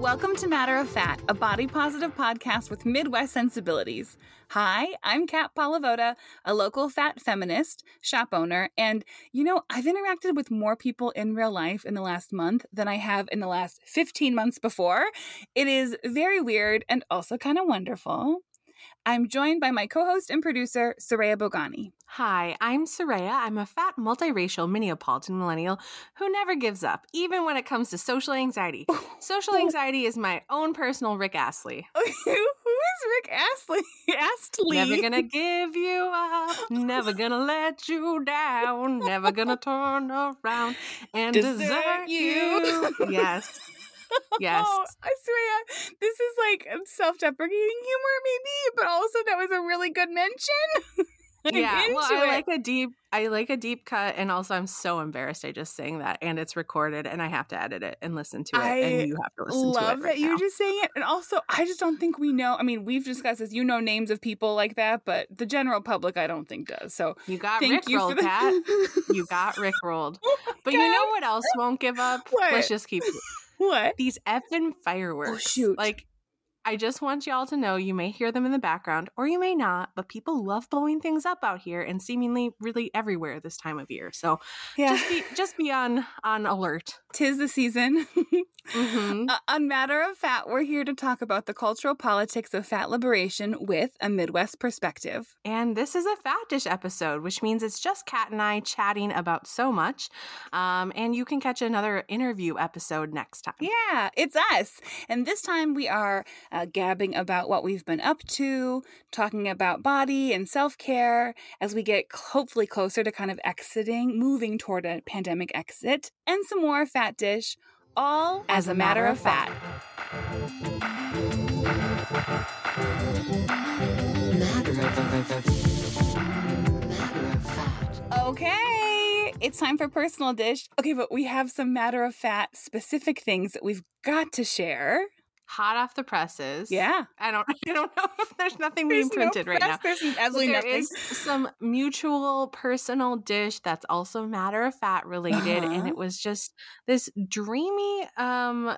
Welcome to Matter of Fat, a body positive podcast with Midwest sensibilities. Hi, I'm Kat Palavoda, a local fat feminist, shop owner, and you know, I've interacted with more people in real life in the last month than I have in the last 15 months before. It is very weird and also kind of wonderful. I'm joined by my co host and producer, Soraya Bogani. Hi, I'm Soraya. I'm a fat, multiracial Minneapolitan millennial who never gives up, even when it comes to social anxiety. social anxiety is my own personal Rick Astley. Who is Rick Astley? Astley. Never gonna give you up, never gonna let you down, never gonna turn around and desert, Desert you. you. yes. Oh, yes. Oh, I swear, this is like self-deprecating humor, maybe, but also that was a really good mention. Yeah, well, I it. like a deep, I like a deep cut, and also I'm so embarrassed I just saying that, and it's recorded, and I have to edit it and listen to it, I and you have to listen to it. Love right that you're just saying it, and also I just don't think we know. I mean, we've discussed this. You know names of people like that, but the general public, I don't think does. So You got thank Rick you for rolled, the- Kat. You got Rick rolled. Oh my But you know what else won't give up? What? Let's just keep what? these effing fireworks. Oh, shoot. Like, I just want y'all to know you may hear them in the background or you may not, but people love blowing things up out here and seemingly really everywhere this time of year. So Yeah, just be just be on on alert. tis the season. Mhm. Uh, on Matter of Fat, we're here to talk about the cultural politics of fat liberation with a Midwest perspective. And this is a fat dish episode, which means it's just Kat and I chatting about so much. Um, and you can catch another interview episode next time. Yeah, it's us. And this time we are uh, gabbing about what we've been up to, talking about body and self care as we get hopefully closer to kind of exiting, moving toward a pandemic exit, and some more fat dish, all as, a matter, of fat. Okay, it's time for personal dish. Okay, but we have some matter of fat specific things that we've got to share. Hot off the presses. Yeah. I don't I don't know if there's nothing being There's no printed right now. There's absolutely there nothing. is some mutual personal dish that's also matter of fat related and Uh-huh. it was just this dreamy um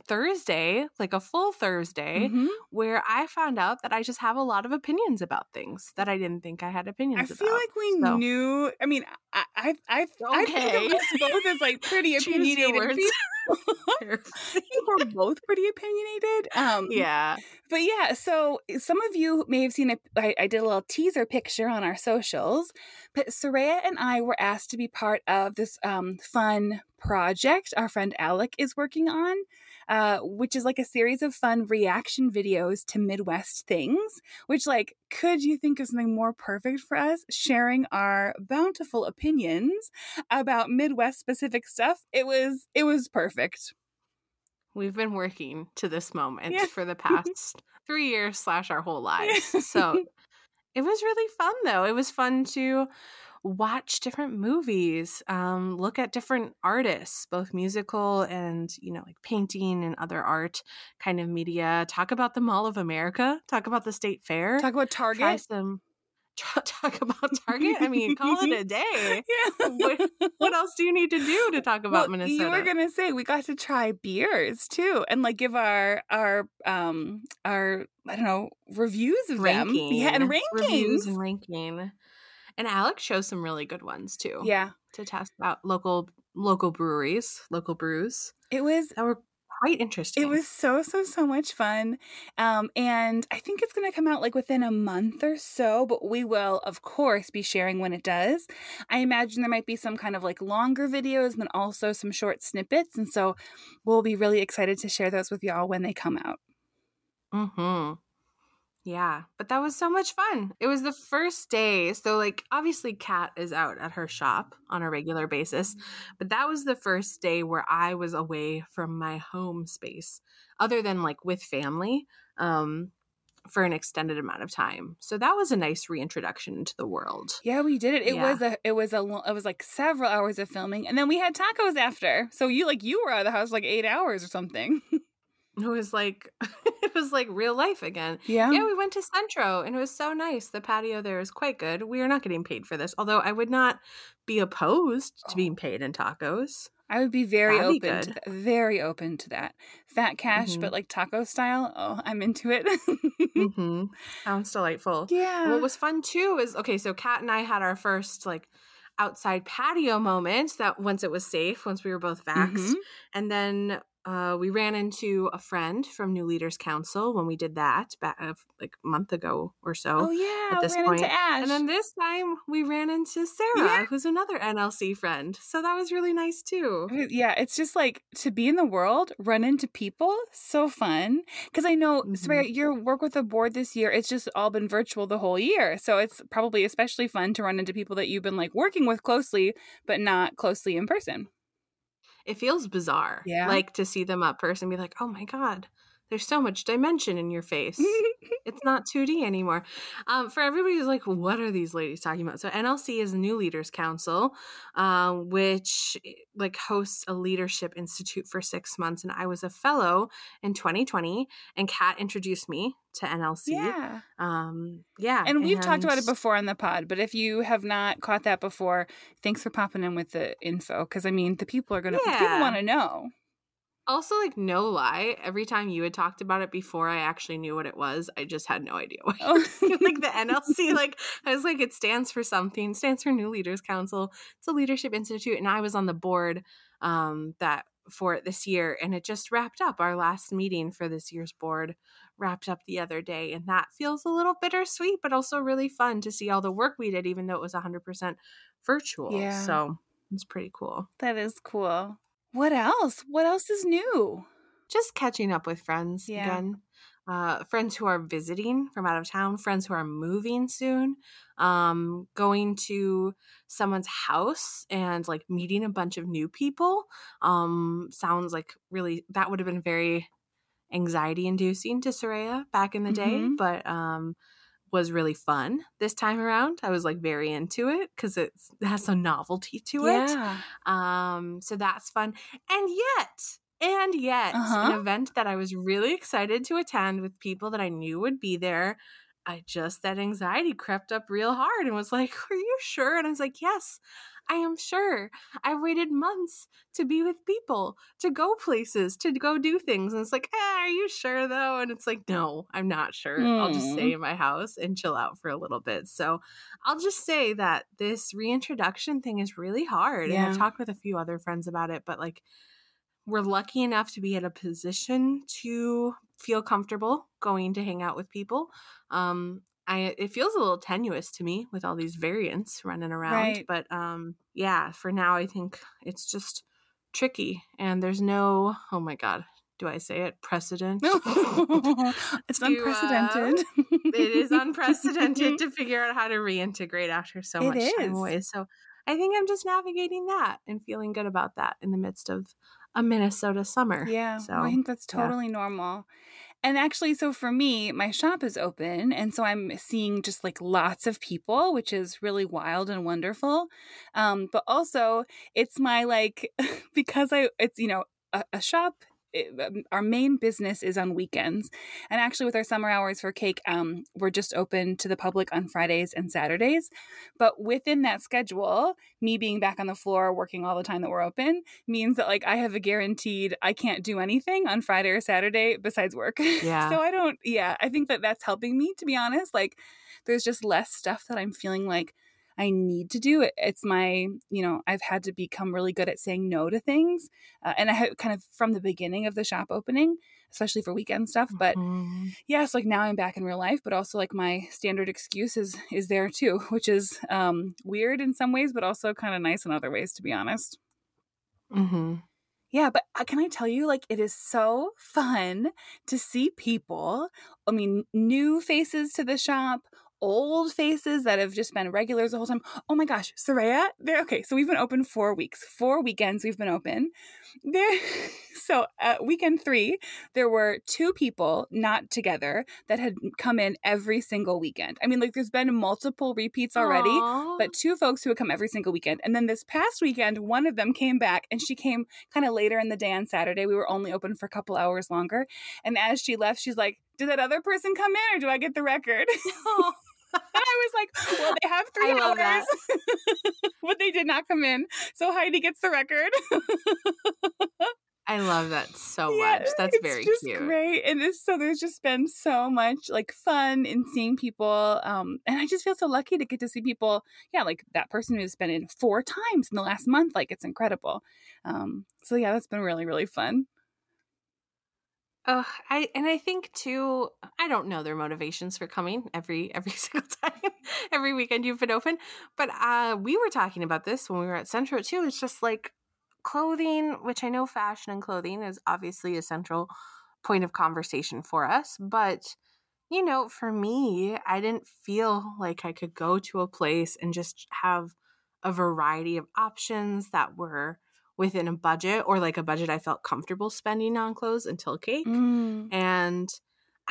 Thursday, like a full Thursday, Mhm. where I found out that I just have a lot of opinions about things that I didn't think I had opinions about. I about. feel like we So- knew. I mean, I I I, I Okay. think of us both as like pretty opinionated people. We're both pretty opinionated. Um, yeah. But yeah, so some of you may have seen a, I, I did a little teaser picture on our socials, but Soraya and I were asked to be part of this um, fun project our friend Alec is working on, uh, which is like a series of fun reaction videos to Midwest things. Which, like, could you think of something more perfect for us? Sharing our bountiful opinions about Midwest specific stuff. It was it was perfect. We've been working to this moment Yeah. for the past three years slash our whole lives. So it was really fun though. It was fun to watch different movies, um, look at different artists, both musical and, you know, like painting and other art kind of media, talk about the Mall of America, talk about the state fair, Talk about Target. try some talk about Target. I mean, call it a day. Yeah. What, what else do you need to do to talk about well, Minnesota? You were gonna say we got to try beers too, and like give our our um our I don't know reviews of them. Yeah, and rankings. reviews and ranking. And Alex shows some really good ones too. yeah, to test out local local breweries, local brews it was that were quite interesting. it was so so so much fun, um, and I think it's gonna come out like within a month or so. But we will of course be sharing when it does. I imagine there might be some kind of like longer videos, and then also some short snippets, and so we'll be really excited to share those with y'all when they come out. Mm-hmm. Yeah, but that was so much fun. It was the first day. So, like, obviously, Kat is out at her shop on a regular basis, but that was the first day where I was away from my home space, other than like with family, um, for an extended amount of time. So that was a nice reintroduction into the world. Yeah, we did it. It Yeah. was a it was a it was like several hours of filming, and then we had tacos after. So you like you were out of the house like eight hours or something. It was like it was like real life again. Yeah. Yeah, we went to Centro and it was so nice. The patio there is quite good. We are not getting paid for this, although I would not be opposed to being paid in tacos. I would be very That'd be open to good. that. Very open to that. Fat cash, Mhm. but like taco style. Oh, I'm into it. hmm Sounds delightful. yeah. What was fun too is okay, so Kat and I had our first like outside patio moment that once it was safe, once we were both vaxxed. Mhm. And then uh, we ran into a friend from New Leaders Council when we did that back uh, like a month ago or so. Oh yeah, at this point. And then this time we ran into Sarah, Yeah. who's another NLC friend. So that was really nice too. yeah, it's just like to be in the world, run into people, so fun. Because I know, Mhm. Soraya, your work with the board this year, it's just all been virtual the whole year. So it's probably especially fun to run into people that you've been like working with closely, but not closely in person. It feels bizarre. Yeah. Like to see them up first and be like, oh my God, there's so much dimension in your face. it's not 2D anymore. Um, for everybody who's like, what are these ladies talking about? So NLC is the New Leaders Council, um, which like hosts a leadership institute for six months, and I was a fellow in 2020. And Kat introduced me to NLC. yeah. Um, yeah, And we've talked about it before on the pod, but if you have not caught that before, thanks for popping in with the info. Because I mean, the people are gonna people want to know. Also, like no lie, every time you had talked about it before I actually knew what it was, I just had no idea what. Oh. like the NLC, like I was like, it stands for something. It stands for New Leaders Council. It's a leadership institute, and I was on the board um, that for it this year, and it just wrapped up. Our last meeting for this year's board wrapped up the other day, and that feels a little bittersweet, but also really fun to see all the work we did, even though it was hundred percent virtual. Yeah. So it's pretty cool. That is cool. What else? What else is new? just catching up with friends Yeah. again. Uh, friends who are visiting from out of town, friends who are moving soon, um, going to someone's house and like meeting a bunch of new people. Um, sounds like really that would have been very anxiety inducing to Soraya back in the day, Mhm. but um, was really fun this time around. I was like very into it because it has a novelty to it. Yeah. Um, so that's fun. And yet, and yet, Uh-huh. an event that I was really excited to attend with people that I knew would be there. I just that anxiety crept up real hard and was like, Are you sure? And I was like, Yes, I am sure. I've waited months to be with people, to go places, to go do things. And it's like, eh, Are you sure though? And it's like, No, I'm not sure. I'll just Hmm. stay in my house and chill out for a little bit. So I'll just say that this reintroduction thing is really hard. And Yeah. I've talked with a few other friends about it, but like we're lucky enough to be in a position to feel comfortable going to hang out with people. Um I it feels a little tenuous to me with all these variants running around, Right. but um yeah, for now I think it's just tricky and there's no oh my god, do I say it precedent? it's To, uh, unprecedented. it is unprecedented to figure out how to reintegrate after so It much time away. So I think I'm just navigating that and feeling good about that in the midst of a Minnesota summer. Yeah, So I think that's yeah. totally normal. And actually, so for me, my shop is open. And so I'm seeing just like lots of people, which is really wild and wonderful. Um, but also, it's my like, because I, it's, you know, a, a shop. It- um, our main business is on weekends, and actually, with our summer hours for cake, um, we're just open to the public on Fridays and Saturdays. But within that schedule, me being back on the floor working all the time that we're open, means that like I have a guaranteed I can't do anything on Friday or Saturday besides work. Yeah. so I don't yeah, I think that that's helping me to be honest. Like there's just less stuff that I'm feeling like I need to do. It, it's my, you know, I've had to become really good at saying no to things. Uh, and I have kind of from the beginning of the shop opening, especially for weekend stuff, but Mhm. yes like now i'm back in real life but also like my standard excuse is is there too which is um weird in some ways but also kind of nice in other ways to be honest Mhm. yeah but uh, can i tell you like it is so fun to see people i mean new faces to the shop old faces that have just been regulars the whole time. Oh my gosh, Soraya, there. Okay, so we've been open four weeks, four weekends. We've been open. There, so uh, weekend three, there were two people not together that had come in every single weekend. I mean, like there's been multiple repeats already, Aw. but two folks who would come every single weekend. And then this past weekend, one of them came back and she came kind of later in the day on Saturday. We were only open for a couple hours longer. And as she left, she's like, Did that other person come in or do I get the record? I was like, Well, they have three hours, but they did not come in. So Heidi gets the record. I love that so Yeah, much. That's it's very just cute. great and it's, so there's just been so much like fun in seeing people um and i just feel so lucky to get to see people yeah like that person who's been in four times in the last month like it's incredible um so yeah that's been really really fun Oh, I and I think too. I don't know their motivations for coming every every single time, every weekend you've been open. But uh, we were talking about this when we were at Centro too. It's just like clothing, which I know fashion and clothing is obviously a central point of conversation for us. But you know, for me, I didn't feel like I could go to a place and just have a variety of options that were within a budget or like a budget I felt comfortable spending on clothes until cake. Mm. And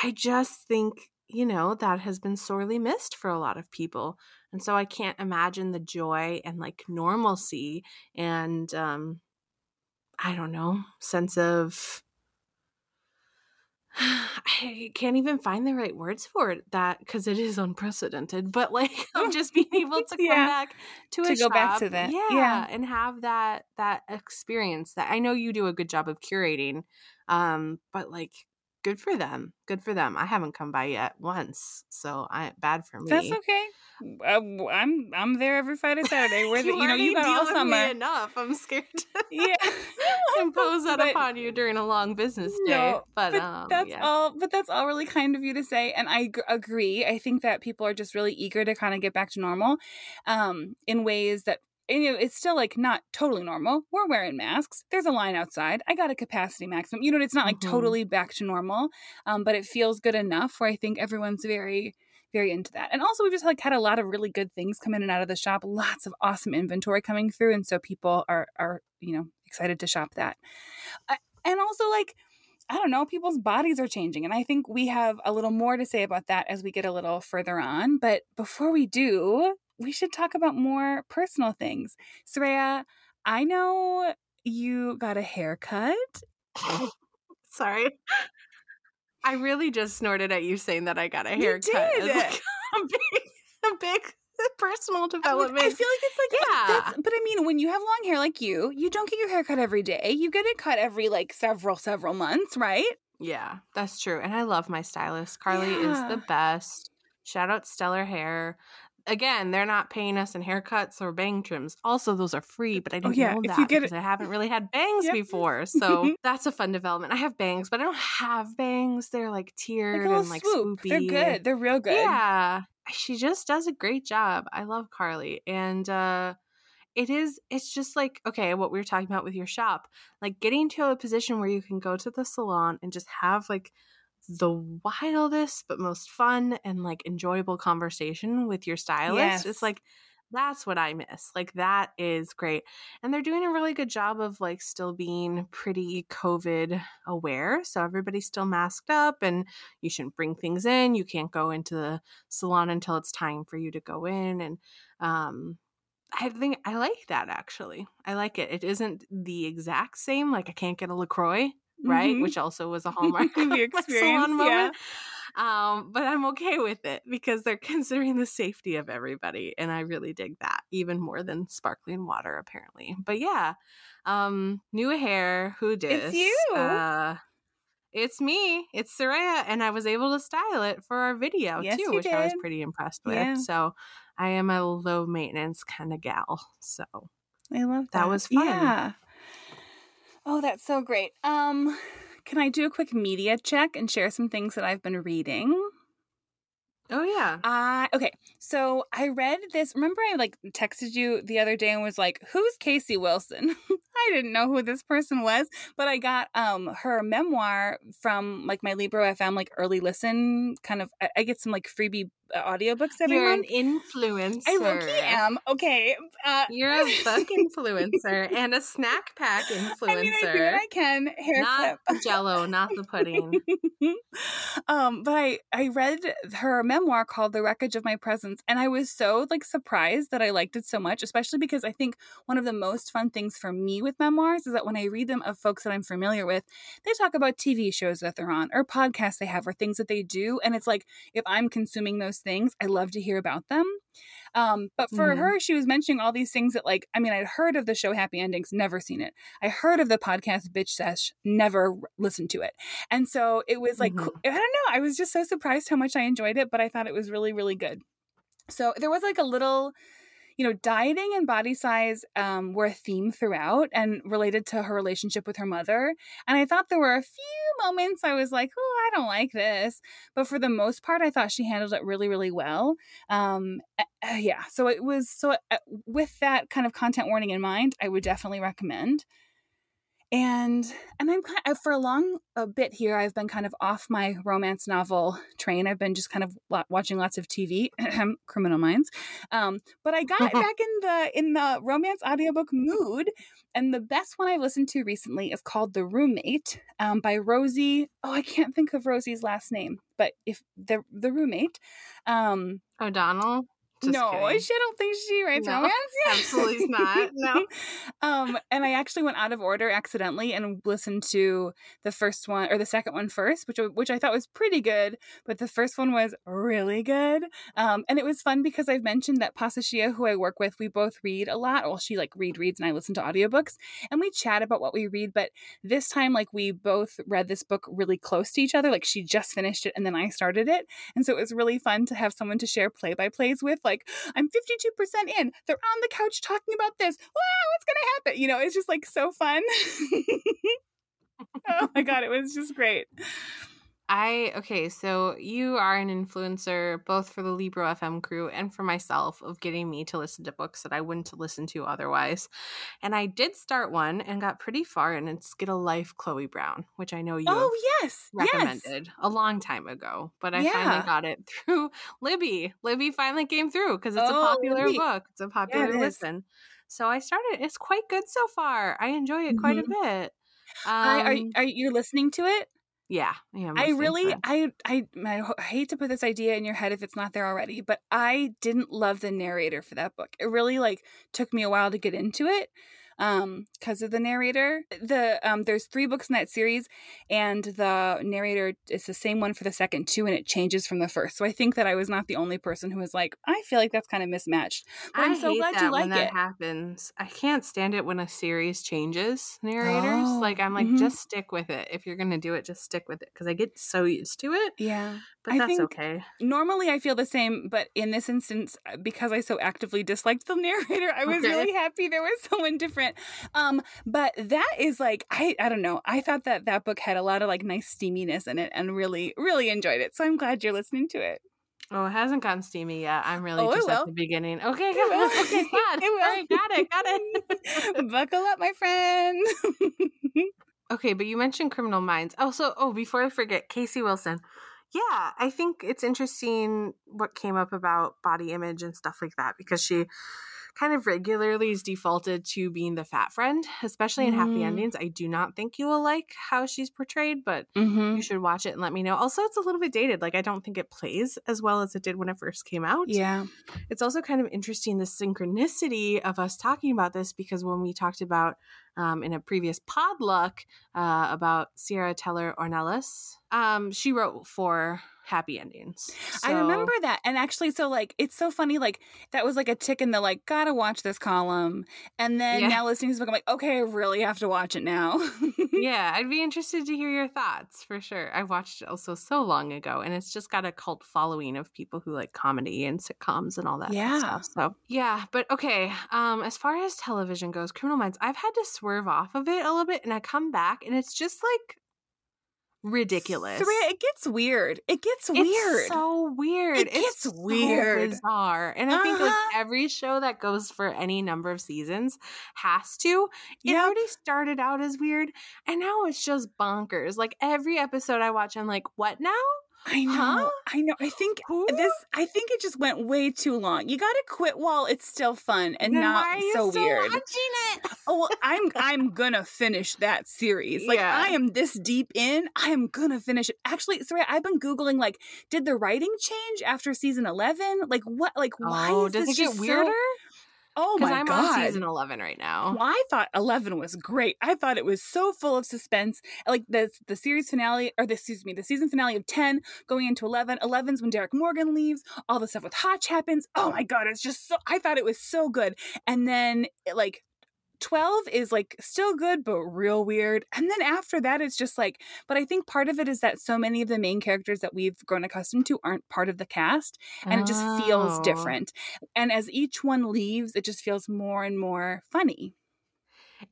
I just think, you know, that has been sorely missed for a lot of people. And so I can't imagine the joy and like normalcy and um I don't know, sense of I can't even find the right words for it that because it is unprecedented, but like I'm just being able to come Yeah. back to To go back to that. yeah, Yeah. and have that that experience that I know you do a good job of curating, um, but like good for them, good for them. I haven't come by yet once, so I bad for me. that's okay uh, i'm i'm there every friday saturday where the, you know you got deal all summer enough. I'm scared to yeah impose that But- upon you during a long business day. No, but, but um, that's yeah. all but that's all really kind of you to say and i g- agree i think that people are just really eager to kind of get back to normal um in ways that you it's still like not totally normal. We're wearing masks. There's a line outside. I got a capacity maximum. You know, it's not like Mhm. totally back to normal, um, but it feels good enough where I think everyone's very, very into that. And also, we've just like had a lot of really good things come in and out of the shop. Lots of awesome inventory coming through, and so people are are you know excited to shop that. And also, like I don't know, people's bodies are changing. And I think we have a little more to say about that as we get a little further on. But before we do, we should talk about more personal things. Soraya, I know you got a haircut. Sorry. I really just snorted at you saying that I got a You haircut. did. Like a big, a big personal I, mean, development. I feel like it's like, Yeah. that's, but I mean, when you have long hair like you, you don't get your hair cut every day. You get it cut every like several, several months, right? yeah, that's true. And I love my stylist. Carly is the best. Shout out Stellar Hair. Again, they're not paying us in haircuts or bang trims. Also, those are free, but I didn't Oh, yeah, know if that because it- I haven't really had bangs Yep. before. So that's a fun development. I have bangs, but I don't have bangs. They're like Like tiered little and like swoop. swoopy. They're good. They're real good. Yeah. She just does a great job. I love Carly. And uh it is it's just like okay, what we were talking about with your shop. Like getting to a position where you can go to the salon and just have like the wildest but most fun and like enjoyable conversation with your stylist. Yes. It's like that's what I miss. Like that is great. And they're doing a really good job of like still being pretty COVID aware. So everybody's still masked up and you shouldn't bring things in. You can't go into the salon until it's time for you to go in. And um I think I like that actually. I like it. It isn't the exact same. Like I can't get a LaCroix, right? Mhm. Which also was a hallmark The experience, yeah. moment. Um, but I'm okay with it because they're considering the safety of everybody. And I really dig that even more than sparkling water, apparently. But yeah. Um, new hair, who did It's you. Uh it's me. It's Soraya, and I was able to style it for our video Yes, too, which I was pretty impressed with. Yeah. So I am a low maintenance kind of gal. So I love that. That was fun. Yeah. Oh, that's so great. Um, can I do a quick media check and share some things that I've been reading? Oh yeah. Uh, okay, so I read this. Remember, I like texted you the other day and was like, "Who's Casey Wilson?" I didn't know who this person was, but I got um her memoir from like my Libro FM like early listen kind of. I, I get some like freebie uh, audiobooks every You're month. an influencer. I low-key am. Okay. Uh, You're a book influencer and a snack pack influencer. I mean, I do what I can. Hair not flip. jello, not the pudding. um, but I I read her memoir called The Wreckage of My Presence, and I was so like surprised that I liked it so much, especially because I think one of the most fun things for me with memoirs is that when I read them of folks that I'm familiar with, they talk about TV shows that they're on or podcasts they have or things that they do, and it's like if I'm consuming those things, I love to hear about them. Um, but for Mhm. her, she was mentioning all these things that, like, I mean, I'd heard of the show Happy Endings, never seen it. I heard of the podcast Bitch Sesh, never listened to it. And so it was like, Mhm. I don't know, I was just so surprised how much I enjoyed it, but I thought it was really, really good. So there was like a little, you know, dieting and body size um, were a theme throughout and related to her relationship with her mother. And I thought there were a few moments I was like, oh, I don't like this. But for the most part, I thought she handled it really, really well. Um, uh, yeah. So it was, so uh, with that kind of content warning in mind, I would definitely recommend. And and I'm kind of, for a long a bit here. I've been kind of off my romance novel train. I've been just kind of watching lots of TV, Criminal Minds. Um, but I got back in the in the romance audiobook mood, and the best one I've listened to recently is called The Roommate um, by Rosie. Oh, I can't think of Rosie's last name, but if the the roommate. Um, O'Donnell. Just no, kidding. she, I don't think she writes No, romance. absolutely not. No. um, and I actually went out of order accidentally and listened to the first one or the second one first, which which I thought was pretty good, but the first one was really good. Um, and it was fun because I've mentioned that Pasashia, who I work with, we both read a lot. Well, she like read reads and I listen to audiobooks, and we chat about what we read. But this time, like we both read this book really close to each other. Like she just finished it and then I started it, and so it was really fun to have someone to share play by plays with. Like I'm 52% in. They're on the couch talking about this. Wow, what's going to happen? You know, it's just like so fun. oh my God, it was just great. I okay, so you are an influencer both for the Libro FM crew and for myself of getting me to listen to books that I wouldn't listen to otherwise. And I did start one and got pretty far and it's Get a Life Chloe Brown, which I know you Oh, yes. have Yes. recommended a long time ago, but I Yeah. finally got it through Libby. Libby finally came through because it's a Oh, popular Libby. book. It's a popular it is. listen. So I started. It's quite good so far. I enjoy it quite a bit. Um, are, are you listening to it? Yeah, I, I really. I, I I hate to put this idea in your head if it's not there already, but I didn't love the narrator for that book. It really like took me a while to get into it, um, because of the narrator. The um, there's three books in that series, and the narrator is the same one for the second two, and it changes from the first. So I think that I was not the only person who was like, I feel like that's kind of mismatched. But I I'm so glad you when like that it. happens. I can't stand it when a series changes narrators. Oh, like I'm like, mhm. just stick with it. If you're gonna do it, just stick with it because I get so used to it. Yeah. But I that's okay. Normally, I feel the same, but in this instance, uh, because I so actively disliked the narrator, I was Okay. really happy there was someone different. Um, but that is like I I don't know. I thought that that book had a lot of like nice steaminess in it, and really really enjoyed it. So I'm glad you're listening to it. Oh, it hasn't gotten steamy yet. I'm really Oh, just at the beginning. Okay, It will. okay, glad. It will. All right, got it, got it. Buckle up, my friend. Okay, but you mentioned Criminal Minds. Also, oh, before I forget, Casey Wilson. Yeah, I think it's interesting what came up about body image and stuff like that because she kind of regularly is defaulted to being the fat friend, especially in Happy Mm. Endings. I do not think you will like how she's portrayed, but mm-hmm. you should watch it and let me know. Also, it's a little bit dated. Like, I don't think it plays as well as it did when it first came out. Yeah. It's also kind of interesting the synchronicity of us talking about this because when we talked about um, in a previous podluck uh, about Sierra Teller Ornelas, um, she wrote for Happy Endings. I remember that. And actually, so like, it's so funny. Like, that was like a tick in the like, gotta watch this column. And then Yeah. now listening to this book, I'm like, okay, I really have to watch it now. yeah, I'd be interested to hear your thoughts for sure. I watched it also so long ago, and it's just got a cult following of people who like comedy and sitcoms and all that Yeah. stuff. So yeah, but okay. Um, as far as television goes, Criminal Minds, I've had to swerve off of it a little bit, and I come back, and it's just like ridiculous. It gets weird. It gets It's weird. so weird. It it's gets so weird. bizarre. And I think like Uh-huh. every show that goes for any number of seasons has to. It Yep. already started out as weird, and now it's just bonkers. Like every episode I watch, I'm like, what now? I know. Huh? I know. I think Who? this I think it just went way too long. You got to quit while it's still fun and Then not why are you so weird. Oh, well, I'm I'm gonna finish that series. Like Yeah. I am this deep in, I am gonna finish it. Actually, sorry, I've been googling like, did the writing change after season eleven? Like what? Like why oh, does it get just so- weirder? Oh my I'm god! on season 11 right now. Well, I thought eleven was great. I thought it was so full of suspense. Like the the series finale, or the, excuse me, the season finale of ten going into 11. 11's when Derek Morgan leaves. All the stuff with Hotch happens. Oh my god, it's just so. I thought it was so good. And then it, like 12 is like still good but real weird and then after that it's just like but i think part of it is that so many of the main characters that we've grown accustomed to aren't part of the cast and it just feels Oh. different and as each one leaves it just feels more and more funny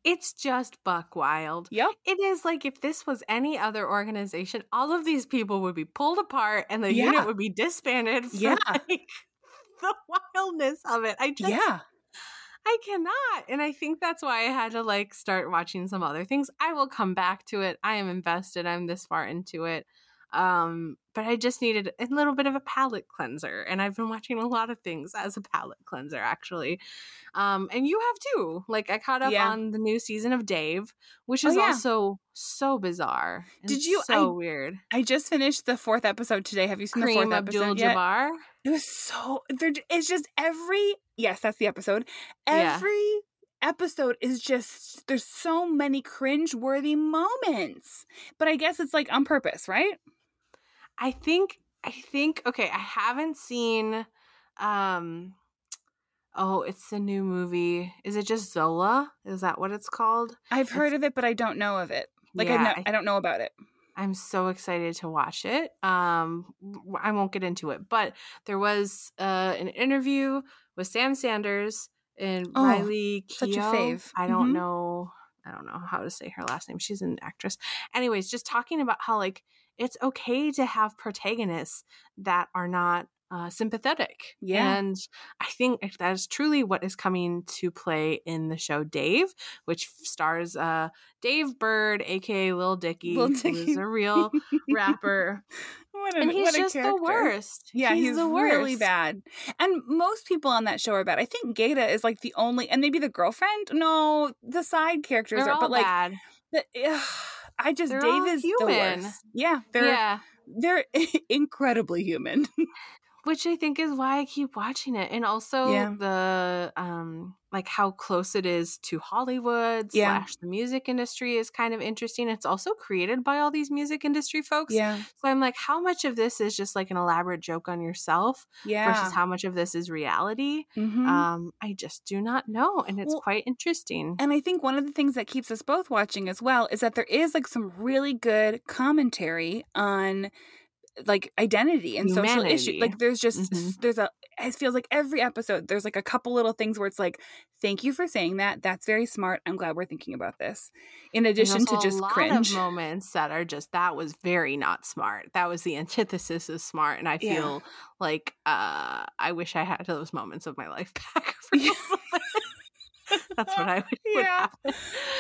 It's just buck wild. yep It is like if this was any other organization, all of these people would be pulled apart and the Yeah. unit would be disbanded Yeah. like, the wildness of it. I just yeah I cannot. And I think that's why I had to like start watching some other things. I will come back to it. I am invested. I'm this far into it. Um, but I just needed a little bit of a palate cleanser. And I've been watching a lot of things as a palate cleanser, actually. Um, and you have too. Like I caught up Yeah. on the new season of Dave, which Oh, is yeah. also so bizarre. Did you- so I- weird. i just finished the fourth episode today have you seen the fourth episode yet Jabbar. it was so there it's just every yes that's the episode Yeah. every episode is just there's so many cringe-worthy moments but i guess it's like on purpose right I think I think okay, I haven't seen um oh, it's the new movie. Is it just Zola? Is that what it's called? I've heard It's- of it, but I don't know of it. Like I know, I- don't know about it. I'm so excited to watch it. Um I won't get into it, but there was uh an interview with Sam Sanders and Oh, Riley such a fave. I don't Mhm. know I don't know how to say her last name. She's an actress. Anyways, just talking about how like it's okay to have protagonists that are not uh, sympathetic. Yeah. And I think that is truly what is coming to play in the show Dave, which stars uh, Dave Burd, aka Lil Dicky, Lil Dicky. is a real rapper. What and he's a just the worst. Yeah, he's, the worst. really bad. And most people on that show are bad. I think Gata is like the only, and maybe the girlfriend. No, the side characters They're are, but like, bad. the, ugh, I just They're Dave is human. the worst. Yeah, they're yeah. they're incredibly human. which I think is why I keep watching it, and also Yeah. the um like how close it is to Hollywood Yeah. slash the music industry is kind of interesting. It's also created by all these music industry folks. yeah, So I'm like, how much of this is just like an elaborate joke on yourself yeah. versus how much of this is reality? Mhm. Um, I just do not know, and it's Well, quite interesting. And I think one of the things that keeps us both watching as well is that there is like some really good commentary on like identity and social issues. Like there's just Mhm. there's a it feels like every episode there's like a couple little things where it's like thank you for saying that. That's very smart. I'm glad we're thinking about this. In addition to just cringe. moments that are just that was very not smart. That was the antithesis of smart, and I Yeah. feel like uh, I wish I had those moments of my life back. For Yeah. That's what I would, Yeah.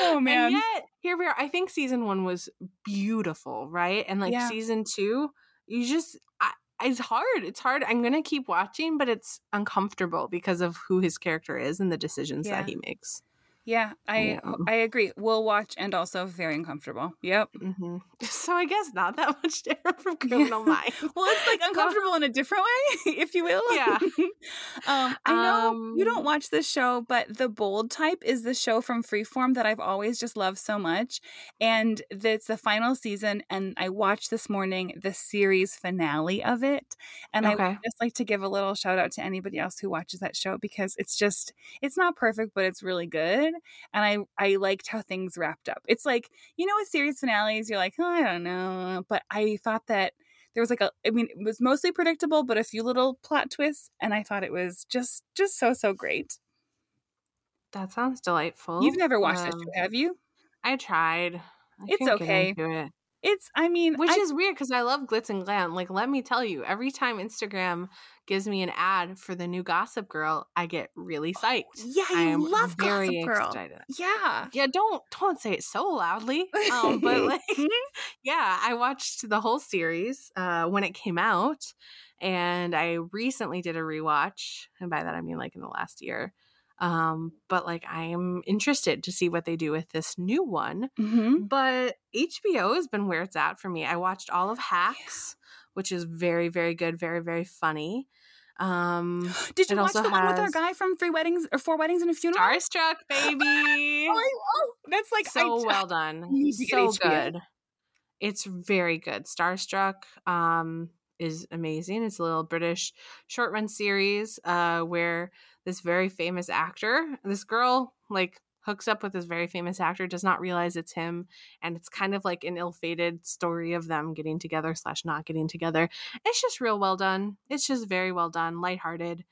Oh, man. And yet here we are. I think season one was beautiful, right? And like Yeah. season two, you just. I, it's hard. It's hard. I'm gonna keep watching, but it's uncomfortable because of who his character is and the decisions Yeah. that he makes. Yeah, I Yeah. I agree. We'll watch and also very uncomfortable. Yep. hmm So I guess not that much different from Criminal Minds. Well, it's like uncomfortable in a different way, if you will. Yeah. um, I know you Um, don't watch this show, but The Bold Type is the show from Freeform that I've always just loved so much. And it's the final season, and I watched this morning the series finale of it. And I Okay. would just like to give a little shout out to anybody else who watches that show because it's just, it's not perfect, but it's really good. And I, I liked how things wrapped up. It's like, you know, with series finales, you're like, oh, I don't know. But I thought that there was like a i mean it was mostly predictable but a few little plot twists and i thought it was just just so so great That sounds delightful. you've never watched Um, show have you I tried. I It's okay. it. It's, I mean, which I, is weird because I love glitz and glam. Like, let me tell you, every time Instagram gives me an ad for the new Gossip Girl, I get really psyched. yeah, I love Gossip Girl. excited. Yeah. Yeah, don't don't say it so loudly. Um, but like, yeah, I watched the whole series uh, when it came out, and I recently did a rewatch, and by that I mean like in the last year. Um, but like, I am interested to see what they do with this new one. hmm But HBO has been where it's at for me. I watched all of Hacks, which is very, very good, very, very funny. Um, Did you watch the one with our guy from Three Weddings or Four Weddings and a Funeral? Starstruck, baby. Oh, I that's like so I, well done. need to get So HBO. good. It's very good. Starstruck um, is amazing. It's a little British short run series uh, where this very famous actor, this girl, like hooks up with this very famous actor, does not realize it's him, and it's kind of like an ill-fated story of them getting together slash not getting together. It's just real well done. It's just very well done, lighthearted,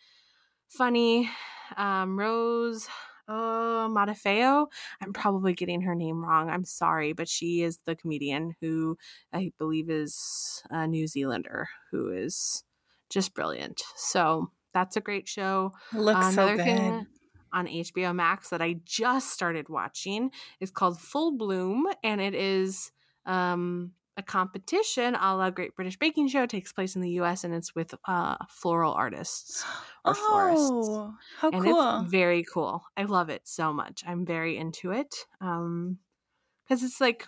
funny. Um, Rose uh, Matafeo. I'm probably getting her name wrong. I'm sorry, but she is the comedian who I believe is a New Zealander who is just brilliant. So that's a great show. looks so Another good. thing on HBO Max that I just started watching is called Full Bloom, and it is um, a competition a la Great British Baking Show. Takes place in the U.S. and it's with uh, floral artists or florists Oh, how and cool! it's very cool. I love it so much. I'm very into it. Um cuz it's like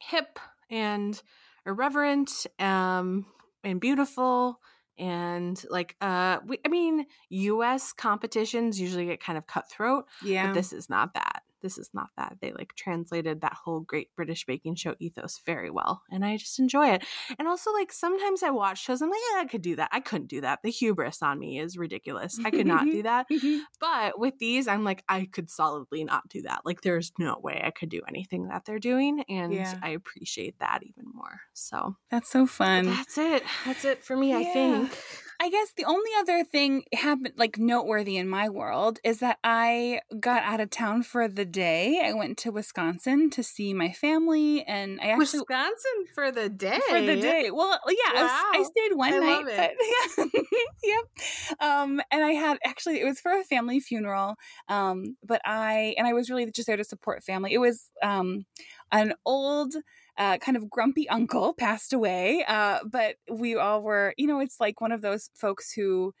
hip and irreverent um and beautiful and like uh we, I mean US competitions usually get kind of cutthroat, yeah, but this is not that. This is not that. They like translated that whole Great British Baking Show ethos very well, and I just enjoy it. And also, like sometimes I watch shows, I'm like, yeah, I could do that. I couldn't do that. The hubris on me is ridiculous. I could not do that. Mhm. But with these, I'm like, I could solidly not do that. Like, there's no way I could do anything that they're doing, and Yeah. I appreciate that even more. So That's so fun. that's it. That's it for me. I think. I guess the only other thing happened like noteworthy in my world is that I got out of town for the day. I went to Wisconsin to see my family and I actually Wisconsin for the day. for the day. Well, yeah, I, was- I stayed one I night, love it. but yeah, yep. Um, and I had actually it was for a family funeral. Um, but I and I was really just there to support family. It was um an old. Uh, kind of grumpy uncle passed away, uh, but we all were, you know, it's like one of those folks who,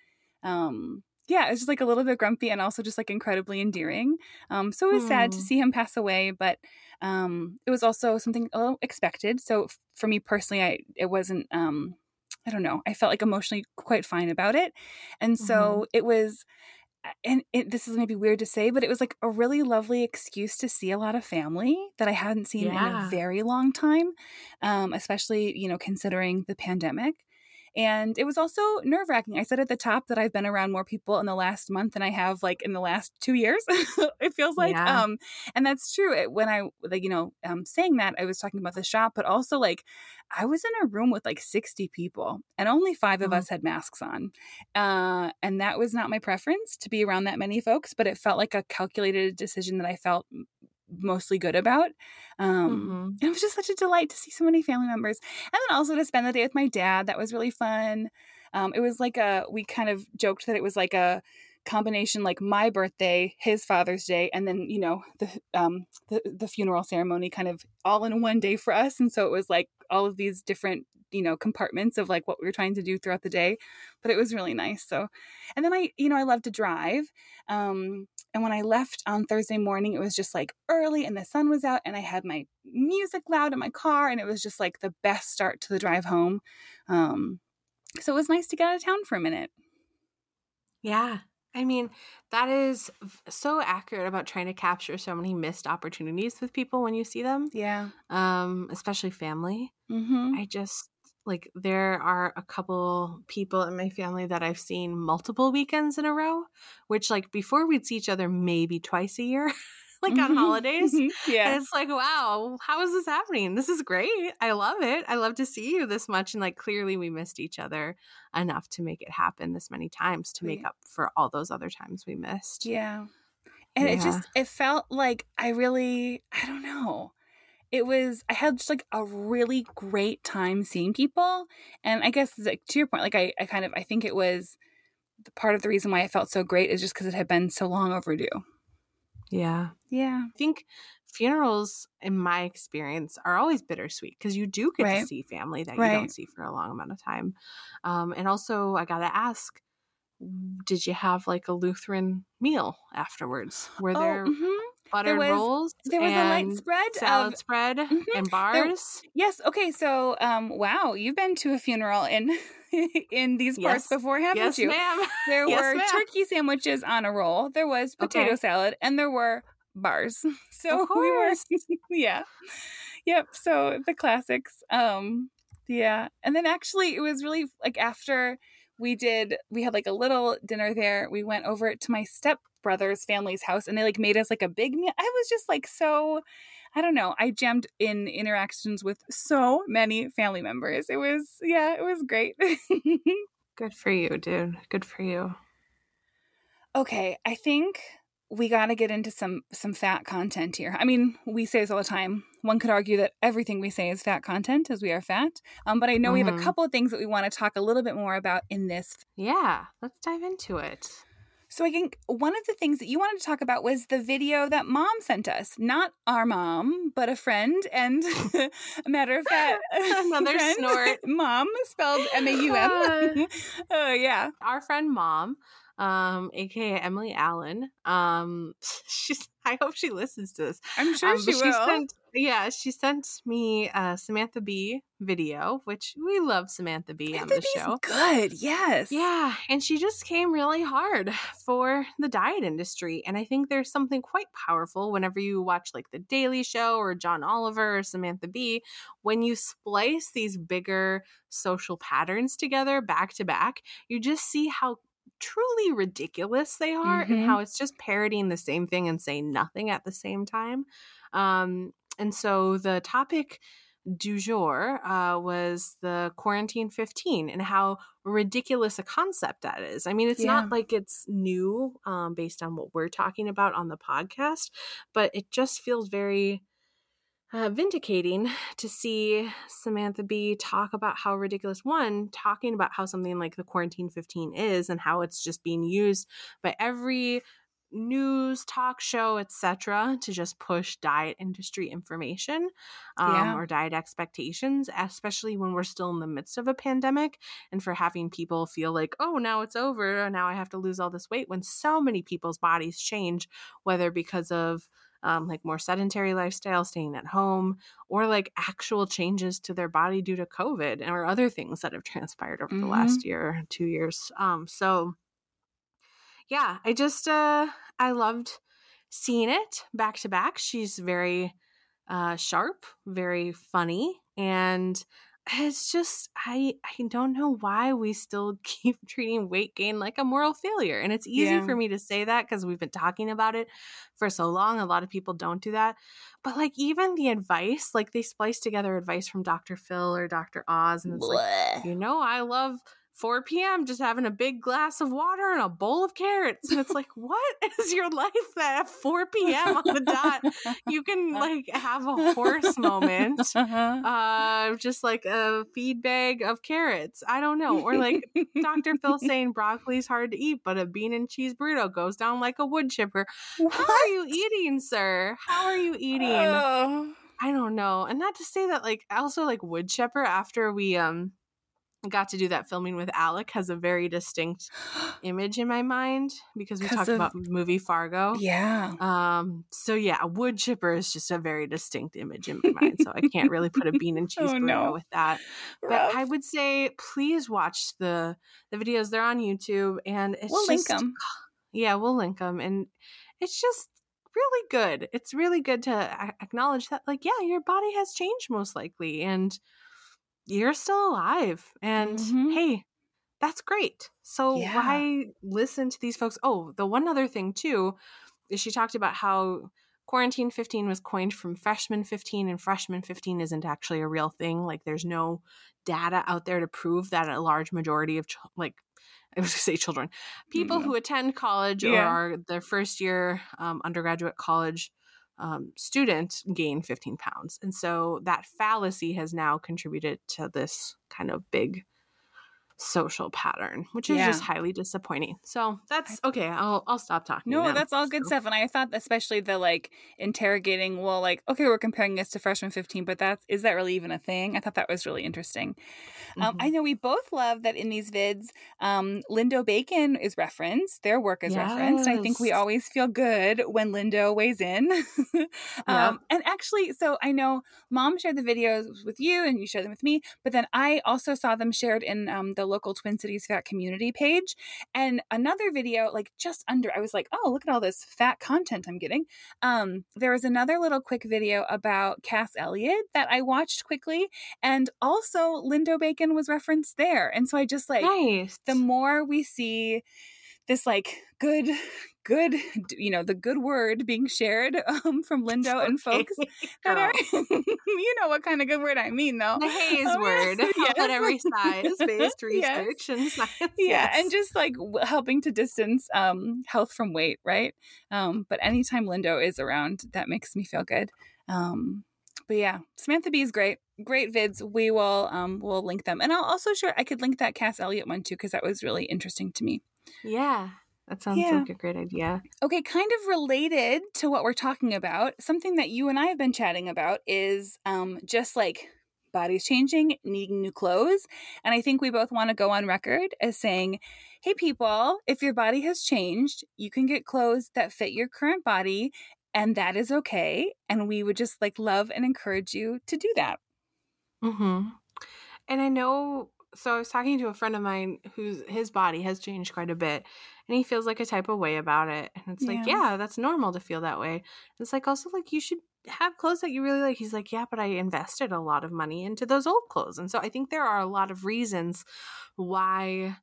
um, yeah, it's just like a little bit grumpy and also just like incredibly endearing. Um, so it was sad to Hmm. see him pass away, but um, it was also something a little expected. So f- for me personally, I it wasn't. Um, I don't know. I felt like emotionally quite fine about it, and so it was. And it, this is maybe weird to say, but it was like a really lovely excuse to see a lot of family that I hadn't seen in a very long time, um, especially you know considering the pandemic. And it was also nerve wracking. I said at the top that I've been around more people in the last month than I have like in the last two years. it feels like, Yeah. um, and that's true. It, when I like, you know, um, saying that, I was talking about the shop, but also like, I was in a room with like sixty people, and only five of Mhm. us had masks on, uh, and that was not my preference to be around that many folks. But it felt like a calculated decision that I felt mostly good about. Um, Mhm. it was just such a delight to see so many family members. And then also to spend the day with my dad. That was really fun. Um, it was like a, we kind of joked that it was like a combination, like my birthday, his Father's Day, and then, you know, the, um, the, the funeral ceremony kind of all in one day for us. And so it was like all of these different, you know, compartments of like what we were trying to do throughout the day. But it was really nice. So, and then I, you know, I love to drive. Um, and when I left on Thursday morning, it was just like early and the sun was out, and I had my music loud in my car, and it was just like the best start to the drive home. Um, so it was nice to get out of town for a minute. Yeah. I mean, that is so accurate about trying to capture so many missed opportunities with people when you see them, Yeah. um, especially family. Mm-hmm. I just like there are a couple people in my family that I've seen multiple weekends in a row, which like before we'd see each other maybe twice a year, like on Mhm. holidays. Mhm. Yeah. And it's like, wow, how is this happening? This is great. I love it. I love to see you this much. And like, clearly, we missed each other enough to make it happen this many times to make up for all those other times we missed. Yeah. And it just it felt like I really I don't know. It was I had just like a really great time seeing people. And I guess like to your point, like I, I kind of I think it was the part of the reason why I felt so great is just because it had been so long overdue. Yeah. Yeah. I think funerals, in my experience, are always bittersweet because you do get Right. to see family that Right. you don't see for a long amount of time. Um, and also, I got to ask, did you have like a Lutheran meal afterwards? Were there oh, buttered was- rolls? there was a light spread salad of spread Mhm. and bars? Yes. Okay. So, um, wow, you've been to a funeral in in these parts Yes. before, haven't Yes, you? ma'am. There Yes, were ma'am. turkey sandwiches on a roll. There was potato Okay. salad, and there were bars. So Of we were, yeah, yep. So the classics. Um, yeah, and then actually, it was really like after we did, we had like a little dinner there. We went over to my step brother's family's house, and they like made us like a big meal. I was just like so. I don't know. I jammed in interactions with so many family members. It was, yeah, it was great. Good for you, dude. Good for you. Okay, I think we got to get into some some fat content here. I mean, we say this all the time. One could argue that everything we say is fat content, as we are fat. Um, but I know we have a Mhm. couple of things that we want to talk a little bit more about in this. Yeah, let's dive into it. So I think one of the things that you wanted to talk about was the video that mom sent us. Not our mom, but a friend, and a matter of fact, Another friend, snort. Mom spelled M A U M. Oh yeah. our friend mom um aka emily allen um she's i hope she listens to this I'm sure Um, she but will. sent yeah she sent me a samantha bee video which we love samantha bee on the show Good. Yes. yeah and she just came really hard for the diet industry and i think there's something quite powerful whenever you watch like the daily show or john oliver or samantha bee when you splice these bigger social patterns together back to back you just see how truly ridiculous they are Mhm. and how it's just parodying the same thing and saying nothing at the same time um and so the topic du jour uh, was the quarantine 15 and how ridiculous a concept that is. I mean, it's Yeah. not like it's new um, based on what we're talking about on the podcast, but it just feels very uh, vindicating to see Samantha Bee talk about how ridiculous one talking about how something like the quarantine 15 is and how it's just being used by every news talk show etc to just push diet industry information um, Yeah. or diet expectations especially when we're still in the midst of a pandemic and for having people feel like oh now it's over now i have to lose all this weight when so many people's bodies change whether because of um, like more sedentary lifestyle, staying at home, or like actual changes to their body due to COVID or other things that have transpired over the Mhm. last year, two years. Um, so yeah, I just uh I loved seeing it back to back. She's very uh sharp, very funny, and it's just I I don't know why we still keep treating weight gain like a moral failure. And it's easy Yeah. for me to say that because we've been talking about it for so long. A lot of people don't do that. But like even the advice, like they splice together advice from Dr. Phil or Dr. Oz, and it's like, you know, I love 4 p.m. just having a big glass of water and a bowl of carrots. And it's like, what is your life that at 4 p.m. on the dot you can like have a horse moment? Uh, just like a feed bag of carrots. I don't know. Or like Dr. Phil saying broccoli's hard to eat, but a bean and cheese burrito goes down like a wood chipper. How are you eating, sir? How are you eating? Oh. I don't know. And not to say that like also like wood chipper after we um got to do that filming with Alec has a very distinct image in my mind because we talked of- about movie Fargo. Yeah. Um so yeah, a wood chipper is just a very distinct image in my mind. So I can't really put a bean and cheese Oh, burrito no. with that. But Rough. I would say please watch the the videos. They're on YouTube and it's we'll link them. yeah, we'll link them. And it's just really good. It's really good to acknowledge that, like, yeah, your body has changed most likely, and you're still alive. And Mhm. hey, that's great. So Yeah. why listen to these folks? Oh, the one other thing, too, is she talked about how quarantine 15 was coined from freshman 15 and freshman 15 isn't actually a real thing like there's no data out there to prove that a large majority of chil- like i was going to say children people Mhm. who attend college or Yeah. are their first year um, undergraduate college um, student gain 15 pounds. And so that fallacy has now contributed to this kind of big social pattern, which is yeah. just highly disappointing. So that's okay. I'll I'll stop talking. No, now. that's all good so. stuff. And I thought especially the like interrogating, well, like, okay, we're comparing this to freshman 15, but that's is that really even a thing? I thought that was really interesting. Um, mm-hmm. Um, I know we both love that in these vids, um, Lindo Bacon is referenced, their work is yes. referenced. I think we always feel good when Lindo weighs in. um, yeah. and actually, so I know mom shared the videos with you and you shared them with me, but then I also saw them shared in um, the local Twin Cities Fat community page. And another video, like just under, I was like, oh, look at all this fat content I'm getting. Um, there was another little quick video about Cass Elliot that I watched quickly. And also Lindo Bacon was referenced there. And so I just like, nice. the more we see this like good good you know the good word being shared um, from lindo okay. and folks that are you know what kind of good word i mean though the HAES um, word yes. at every size based research yes. and science yeah yes. and just like helping to distance um, health from weight right um, but anytime lindo is around that makes me feel good um, but yeah samantha bee is great great vids we will um we'll link them and i'll also share i could link that cass elliot one too because that was really interesting to me yeah that sounds yeah. like a great idea. Okay, kind of related to what we're talking about, something that you and I have been chatting about is um, just like bodies changing, needing new clothes. And I think we both want to go on record as saying, hey, people, if your body has changed, you can get clothes that fit your current body, and that is okay. And we would just like love and encourage you to do that. Mm-hmm. And I know so I was talking to a friend of mine whose his body has changed quite a bit and he feels like a type of way about it. And it's yeah. like, yeah, that's normal to feel that way. And it's like also like you should have clothes that you really like. He's like, yeah, but I invested a lot of money into those old clothes. And so I think there are a lot of reasons why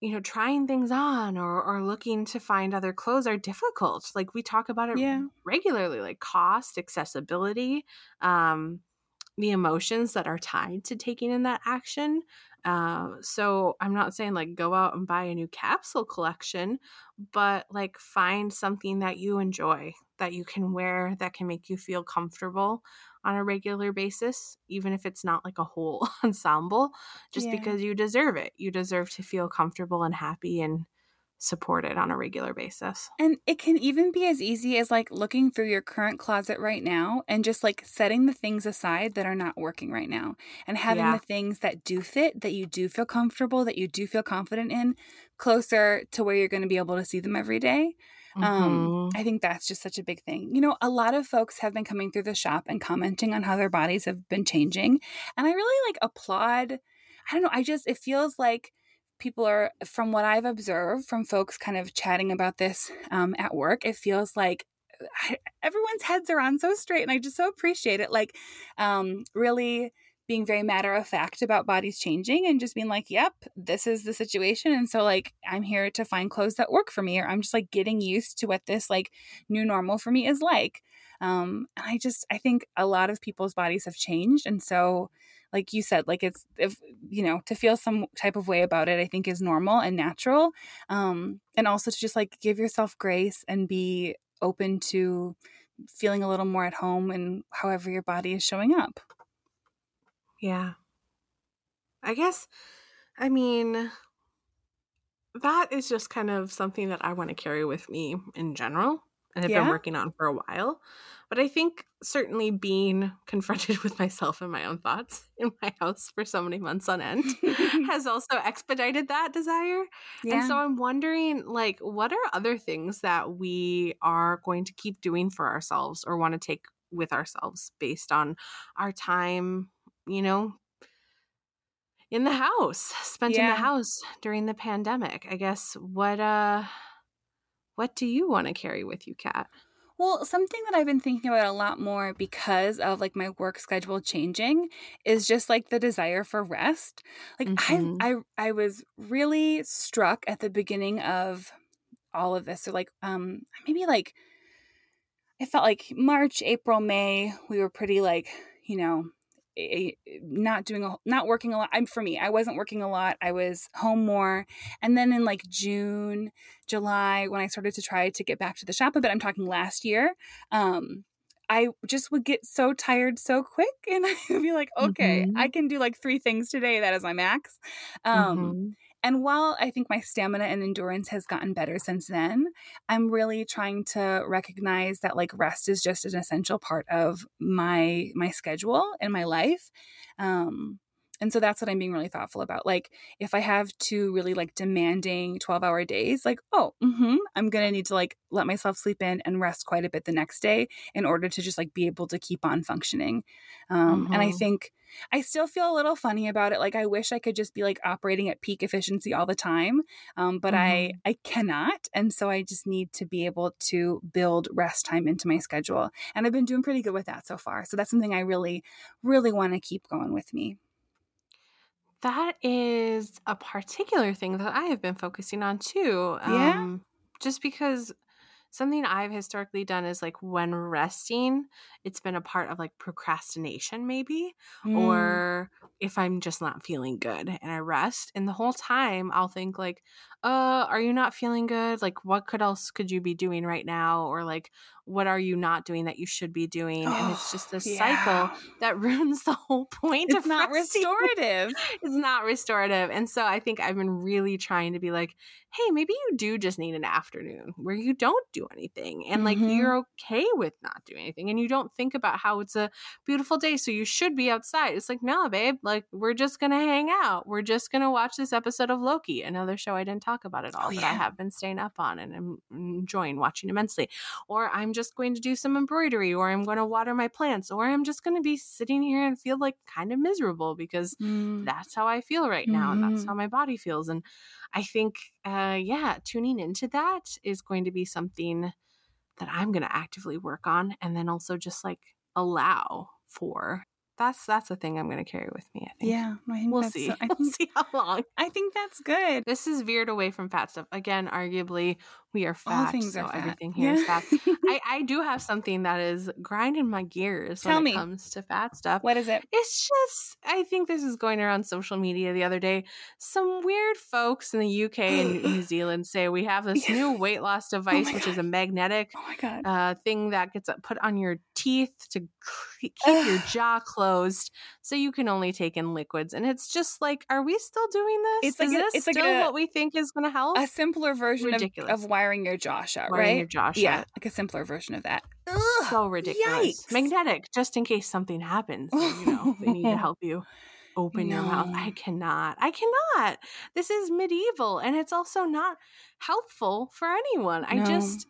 you know trying things on or or looking to find other clothes are difficult like we talk about it yeah. regularly like cost accessibility um the emotions that are tied to taking in that action. Uh, so I'm not saying like go out and buy a new capsule collection, but like find something that you enjoy that you can wear that can make you feel comfortable on a regular basis, even if it's not like a whole ensemble, just yeah. because you deserve it. You deserve to feel comfortable and happy and supported on a regular basis. And it can even be as easy as like looking through your current closet right now and just like setting the things aside that are not working right now and having yeah. the things that do fit, that you do feel comfortable, that you do feel confident in closer to where you're going to be able to see them every day. Um, mm-hmm. Um, I think that's just such a big thing. You know, a lot of folks have been coming through the shop and commenting on how their bodies have been changing. And I really like applaud. I don't know. I just, it feels like people are, from what I've observed from folks kind of chatting about this um, at work, it feels like I, everyone's heads are on so straight. And I just so appreciate it. Like, um, really being very matter of fact about bodies changing and just being like, yep, this is the situation. And so, like, I'm here to find clothes that work for me, or I'm just like getting used to what this like new normal for me is like. Um, and I just, I think a lot of people's bodies have changed. And so, like you said like it's if you know to feel some type of way about it i think is normal and natural um and also to just like give yourself grace and be open to feeling a little more at home and however your body is showing up. Yeah. I guess i mean that is just kind of something that i want to carry with me in general and have yeah. been working on for a while but I think certainly being confronted with myself and my own thoughts in my house for so many months on end has also expedited that desire. Yeah. And so I'm wondering like what are other things that we are going to keep doing for ourselves or want to take with ourselves based on our time, you know, in the house, spent yeah. in the house during the pandemic. I guess what uh what do you want to carry with you, Kat? Well, something that I've been thinking about a lot more because of like my work schedule changing is just like the desire for rest. Like mm-hmm. I I I was really struck at the beginning of all of this. or like um maybe like I felt like March, April, May, we were pretty like, you know, a, not doing a not working a lot. I'm for me, I wasn't working a lot. I was home more. And then in like June, July, when I started to try to get back to the shop a bit, I'm talking last year. Um, I just would get so tired so quick, and I would be like, okay, Mhm. I can do like three things today. That is my max. Um, Mhm. And while I think my stamina and endurance has gotten better since then, I'm really trying to recognize that like rest is just an essential part of my my schedule and my life. Um and so that's what I'm being really thoughtful about. Like if I have two really like demanding 12-hour days, like, oh, mhm, I'm going to need to like let myself sleep in and rest quite a bit the next day in order to just like be able to keep on functioning. Um and I Mhm. think I still feel a little funny about it. Like I wish I could just be like operating at peak efficiency all the time, um, but I Mhm. I cannot, and so I just need to be able to build rest time into my schedule. And I've been doing pretty good with that so far. So that's something I really, really want to keep going with me. That is a particular thing that I have been focusing on too. Yeah? Um, just because something I've historically done is like when resting, it's been a part of like procrastination, maybe, Mm. or if I'm just not feeling good and I rest. And the whole time I'll think like, uh, are you not feeling good? Like, what could else could you be doing right now? Or like, what are you not doing that you should be doing? and it's just a cycle that ruins the whole point It's of not restorative. it's not restorative. And so I think I've been really trying to be like, hey, maybe you do just need an afternoon where you don't do anything. And like Mhm. you're okay with not doing anything. And you don't think about how it's a beautiful day. So you should be outside. It's like, no, babe, like we're just going to hang out. We're just going to watch this episode of Loki, another show I didn't talk about it all, Oh, yeah. I have been staying up on and I'm enjoying watching immensely. Or I'm just going to do some embroidery, or I'm going to water my plants, or I'm just going to be sitting here and feel like kind of miserable because Mm. that's how I feel right now, and that's how my body feels. And I think, uh, yeah, tuning into that is going to be something that I'm going to actively work on, and then also just like allow for. That's that's a thing I'm going to carry with me. I think. Yeah, I think we'll see. so- I we'll see how long. I think that's good. This is veered away from fat stuff again. Arguably, we are fat, All things so are fat. everything here is Yeah. fat. I, I do have something that is grinding my gears Tell when me. it comes to fat stuff. what is it? It's just, I think this is going around social media the other day. Some weird folks in the UK and New Zealand say we have this new weight loss device, my which is a magnetic Oh my god. uh, thing that gets put on your teeth to keep your jaw closed so you can only take in liquids. And it's just like, are we still doing this? It's like is a- this it's like still a- what we think is going to help? a simpler version of, of wiring your jaw shut, Wiring right? your jaw shut. Yeah, like a simpler version of that. so ridiculous. yikes. Magnetic, just in case something happens. so, you know, they need to help you open your mouth. I cannot. I cannot. This is medieval and it's also not helpful for anyone. I just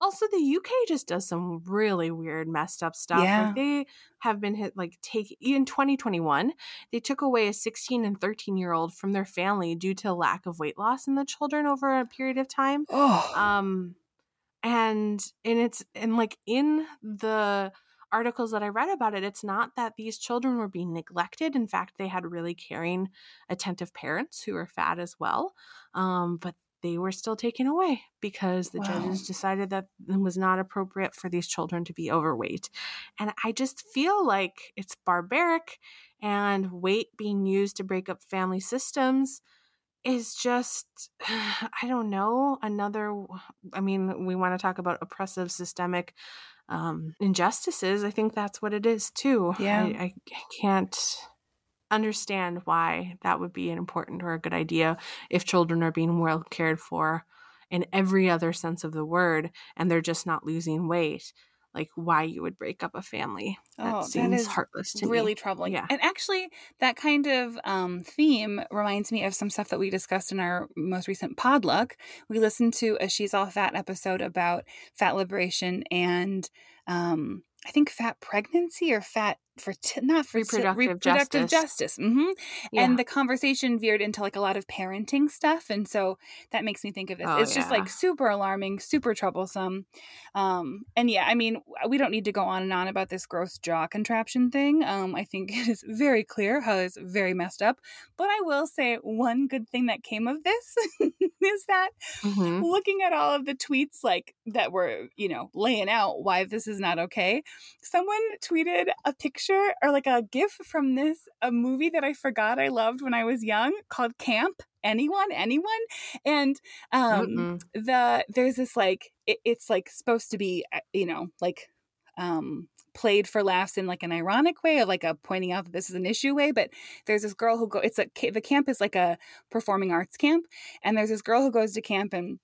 also the UK just does some really weird messed up stuff. Yeah. Like they have been hit like take in 2021, they took away a 16 and 13 year old from their family due to lack of weight loss in the children over a period of time Oh, um and and it's and like in the articles that i read about it it's not that these children were being neglected in fact they had really caring attentive parents who were fat as well um but they were still taken away because the Wow. judges decided that it was not appropriate for these children to be overweight and i just feel like it's barbaric and weight being used to break up family systems is just i don't know another i mean we want to talk about oppressive systemic um injustices i think that's what it is too Yeah. I, I can't understand why that would be an important or a good idea if children are being well cared for in every other sense of the word and they're just not losing weight like why you would break up a family that Oh, that seems is heartless to really me troubling. Yeah. And actually, that kind of um, theme reminds me of some stuff that we discussed in our most recent podluck. We listened to a She's All Fat episode about fat liberation and um, I think fat pregnancy or fat for not for Reproductive reproductive justice. justice. hmm Yeah. And the conversation veered into like a lot of parenting stuff, and so that makes me think of this. Oh, it's just like super alarming, super troublesome. Um, and yeah, I mean, we don't need to go on and on about this gross jaw contraption thing. Um, I think it is very clear how it's very messed up. But I will say one good thing that came of this is that Mhm. looking at all of the tweets like that were, you know, laying out why this is not okay. Someone tweeted a picture picture or like a gif from this a movie that I forgot I loved when I was young called Camp anyone anyone and um Mm-mm. the there's this like it, it's like supposed to be uh, you know like um played for laughs in like an ironic way of like a pointing out that this is an issue way but there's this girl who go it's a the camp is like a performing arts camp and there's this girl who goes to camp and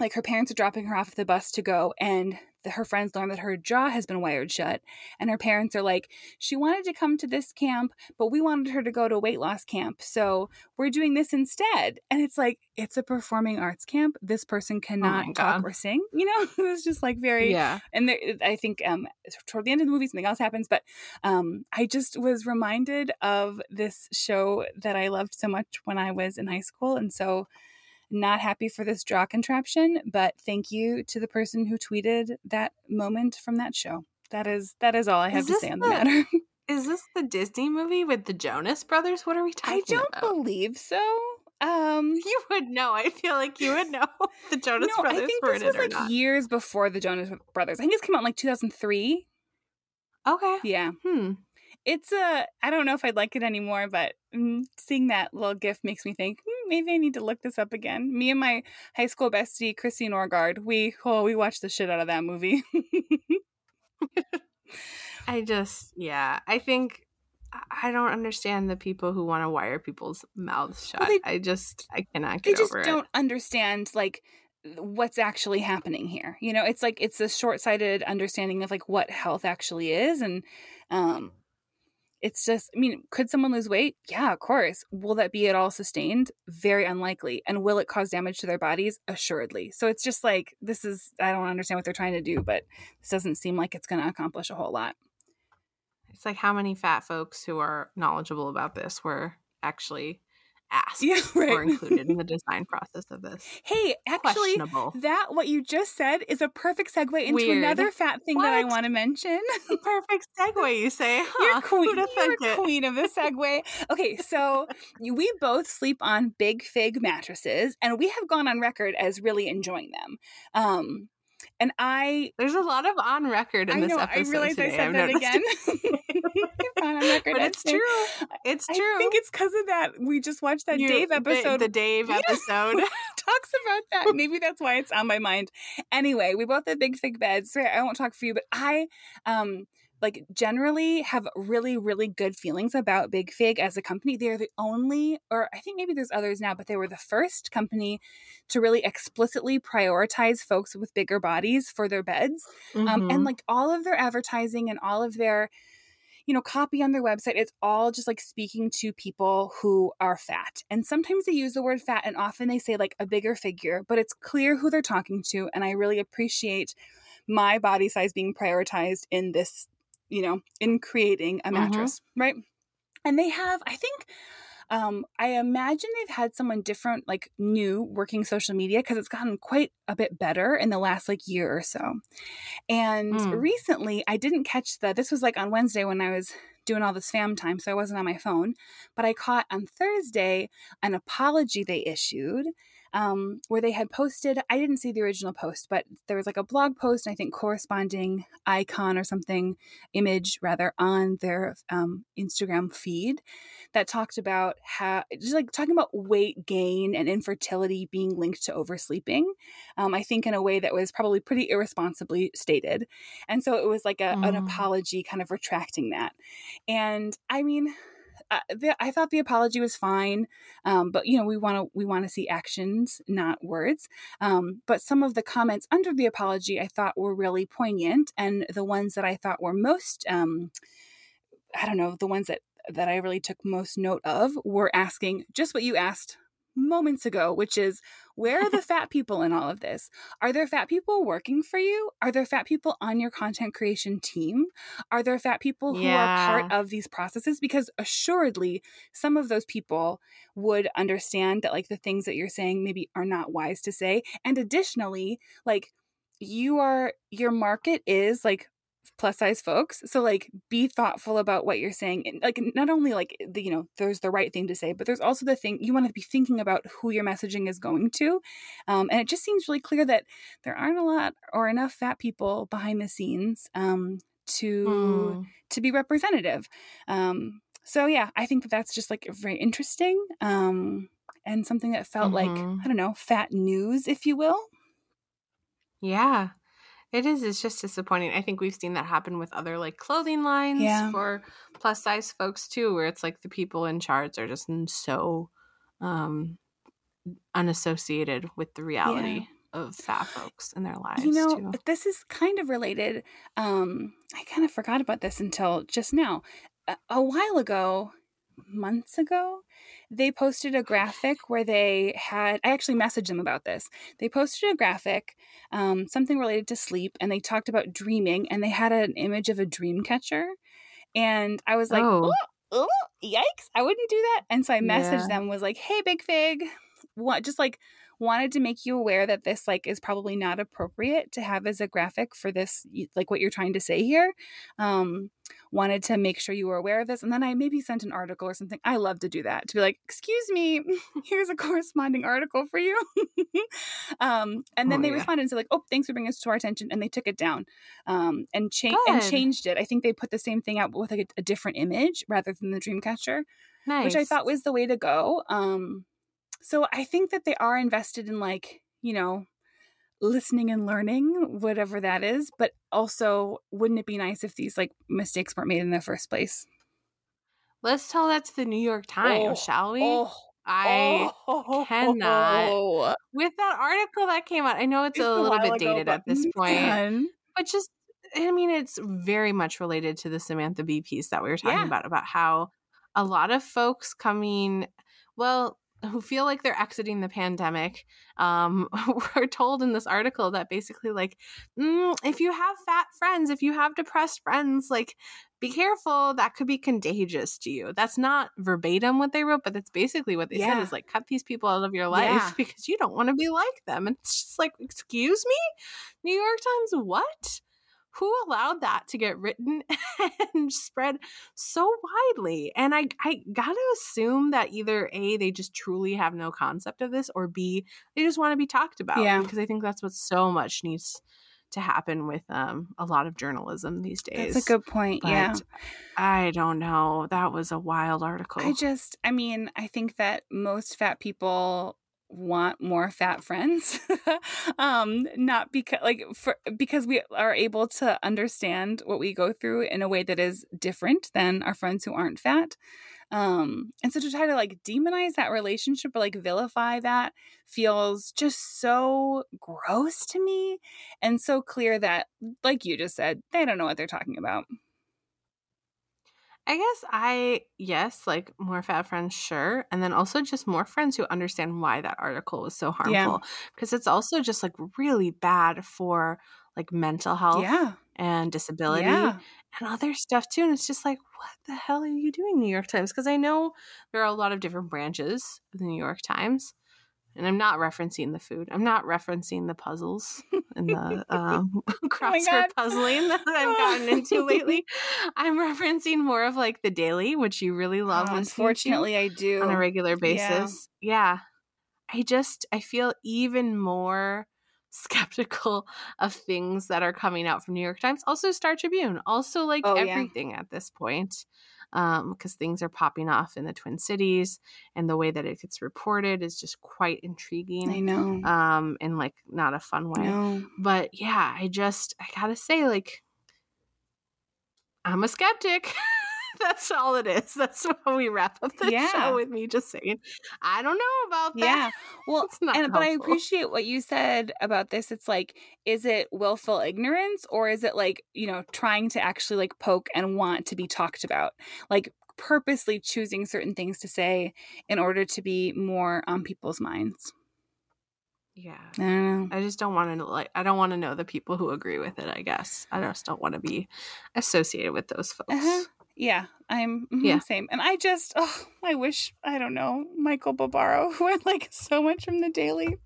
like her parents are dropping her off at the bus to go and the, her friends learn that her jaw has been wired shut and her parents are like she wanted to come to this camp but we wanted her to go to weight loss camp so we're doing this instead. And it's like it's a performing arts camp. This person oh cannot oh talk or sing you know? It was just like very yeah. and there, i think um toward the end of the movie something else happens but um i just was reminded of this show that i loved so much when i was in high school and so not happy for this draw contraption, but thank you to the person who tweeted that moment from that show. That is that is all I have to say on the, the matter. Is this the Disney movie with the Jonas Brothers? What are we talking about? I don't about? believe so. Um, you would know. I feel like you would know the Jonas no, Brothers. I think this was like years before the Jonas Brothers. I think this came out in like 2003. Okay. Yeah. Hmm it's a I don't know if I'd like it anymore, but mm, seeing that little gift makes me think hmm, maybe I need to look this up again. Me and my high school bestie Christine Orgard, we oh we watched the shit out of that movie. I just yeah, I think I don't understand the people who want to wire people's mouths shut. Well, they, I just I cannot get they just don't it. understand like what's actually happening here. You know, it's like it's a short-sighted understanding of like what health actually is and um it's just, I mean, could someone lose weight? Yeah, of course. Will that be at all sustained? Very unlikely. And will it cause damage to their bodies? Assuredly. So it's just like, this is, I don't understand what they're trying to do, but this doesn't seem like it's going to accomplish a whole lot. It's like how many fat folks who are knowledgeable about this were actually asked yeah, right. or included in the design process of this. Hey, actually, that what you just said is a perfect segue into Weird. another fat thing what? that I want to mention. perfect segue, you say? Huh? You're queen. You're queen of the segue. Okay, so we both sleep on Big Fig mattresses, and we have gone on record as really enjoying them. Um, and I there's a lot of on record in I this know, episode. I realized today. I said I've that again. On record. But it's true. It's true. I think it's because of that. We just watched that you, Dave episode. The, the Dave episode talks about that. Maybe that's why it's on my mind. Anyway, we both have big fig beds. I won't talk for you, but I um like generally have really really good feelings about big fig as a company they're the only or i think maybe there's others now but they were the first company to really explicitly prioritize folks with bigger bodies for their beds mm-hmm. um, and mm-hmm. like all of their advertising and all of their you know, copy on their website. It's all just like speaking to people who are fat. And sometimes they use the word fat and often they say like a bigger figure, but it's clear who they're talking to. And I really appreciate my body size being prioritized in this you know, in creating a mm-hmm. mattress, mm-hmm. right? And they have, I think, um, I imagine they've had someone different, like new, working social media because it's gotten quite a bit better in the last like year or so. And mm. recently, I didn't catch the. This was like on Wednesday when I was doing all this fam time, so I wasn't on my phone. But I caught on Thursday an apology they issued um, where they had posted, I didn't see the original post, but there was like a blog post, I think corresponding icon or something, image rather, on their um, Instagram feed that talked about how, just like talking about weight gain and infertility being linked to oversleeping. Um, I think in a way that was probably pretty irresponsibly stated. And so it was like a, mm. an apology kind of retracting that. And I mean, uh, the, I thought the apology was fine, um, but you know we want to we want to see actions, not words. Um, but some of the comments under the apology I thought were really poignant, and the ones that I thought were most, um, I don't know, the ones that that I really took most note of were asking just what you asked moments ago, which is where are the fat people in all of this? Are there fat people working for you? Are there fat people on your content creation team? Are there fat people who yeah. are part of these processes? Because assuredly, some of those people would understand that, like, the things that you're saying maybe are not wise to say. And additionally, like, you are, your market is like plus size folks so like be thoughtful about what you're saying and like not only like the you know there's the right thing to say but there's also the thing you want to be thinking about who your messaging is going to um, and it just seems really clear that there aren't a lot or enough fat people behind the scenes um, to Mm. to be representative. Um, so yeah, I think that that's just like very interesting um, and something that felt like Mhm. I don't know fat news, if you will. Yeah. It is. It's just disappointing. I think we've seen that happen with other like clothing lines Yeah. for plus size folks too, where it's like the people in charge are just so um unassociated with the reality of fat folks in their lives You know, too. this is kind of related. Um, I kind of forgot about this until just now. A, a while ago, months ago, they posted a graphic where they had. I actually messaged them about this. They posted a graphic, um, something related to sleep, and they talked about dreaming, and they had an image of a dream catcher. And I was like, Oh. oh, oh, yikes, I wouldn't do that. And so I messaged Yeah. them, was like, hey, Big Fig, what, just like wanted to make you aware that this like is probably not appropriate to have as a graphic for this like what you're trying to say here um wanted to make sure you were aware of this and then i maybe sent an article or something i love to do that to be like excuse me here's a corresponding article for you um and then Oh, they yeah. responded and said like oh thanks for bringing this to our attention and they took it down um and changed and changed it i think they put the same thing out but with like a, a different image rather than the dreamcatcher Nice. which I thought was the way to go. Um, so I think that they are invested in like you know listening and learning, whatever that is. But also, wouldn't it be nice if these like mistakes weren't made in the first place? Let's tell that to the New York Times, Oh, shall we? Oh, I oh, cannot. with that article that came out. I know it's, It's a little while bit ago, dated at this point, man. but just I mean, it's very much related to the Samantha Bee piece that we were talking Yeah. about about how a lot of folks coming, well, who feel like they're exiting the pandemic, um, were told in this article that basically, like, mm, if you have fat friends, if you have depressed friends, like, be careful. That could be contagious to you. That's not verbatim what they wrote, but that's basically what they said is like, cut these people out of your life Yeah. because you don't want to be like them. And it's just like, excuse me? New York Times, what? Who allowed that to get written and spread so widely? And I, I gotta assume that either A, they just truly have no concept of this, or B, they just want to be talked about. Yeah. Because I think that's what so much needs to happen with um, a lot of journalism these days. That's a good point. yeah. I don't know. That was a wild article. I just, I mean, I think that most fat people want more fat friends. Um not because like for because we are able to understand what we go through in a way that is different than our friends who aren't fat. Um and so to try to like demonize that relationship or like vilify that feels just so gross to me and so clear that like you just said they don't know what they're talking about I guess I yes, like more fat friends, sure, and then also just more friends who understand why that article was so harmful because it's also just like really bad for like mental health yeah and disability yeah and other stuff too. And it's just like, what the hell are you doing, New York Times? Because I know there are a lot of different branches of the New York Times. And I'm not referencing the food. I'm not referencing the puzzles and the um, crossword Oh puzzling that I've gotten into lately. I'm referencing more of like the daily, which you really love Oh, listening to unfortunately i do on a regular basis. Yeah. I just I feel even more skeptical of things that are coming out from New York Times, also Star Tribune, also like Oh, yeah. everything at this point. Um, because things are popping off in the Twin Cities and the way that it gets reported is just quite intriguing. i know Um, in like not a fun way. But yeah, I just I gotta say, like I'm a skeptic. That's all it is. That's how we wrap up the Yeah. show with me just saying, I don't know about that. Yeah. Well, It's not and but I appreciate what you said about this. It's like, is it willful ignorance or is it like, you know, trying to actually like poke and want to be talked about? Like purposely choosing certain things to say in order to be more on people's minds. Yeah. I don't know. I just don't want to like I don't want to know the people who agree with it, I guess. I just don't want to be associated with those folks. Uh-huh. Yeah, I'm mhm, Yeah. same. And I just, oh, I wish, I don't know, Michael Barbaro, who I like so much from the Daily.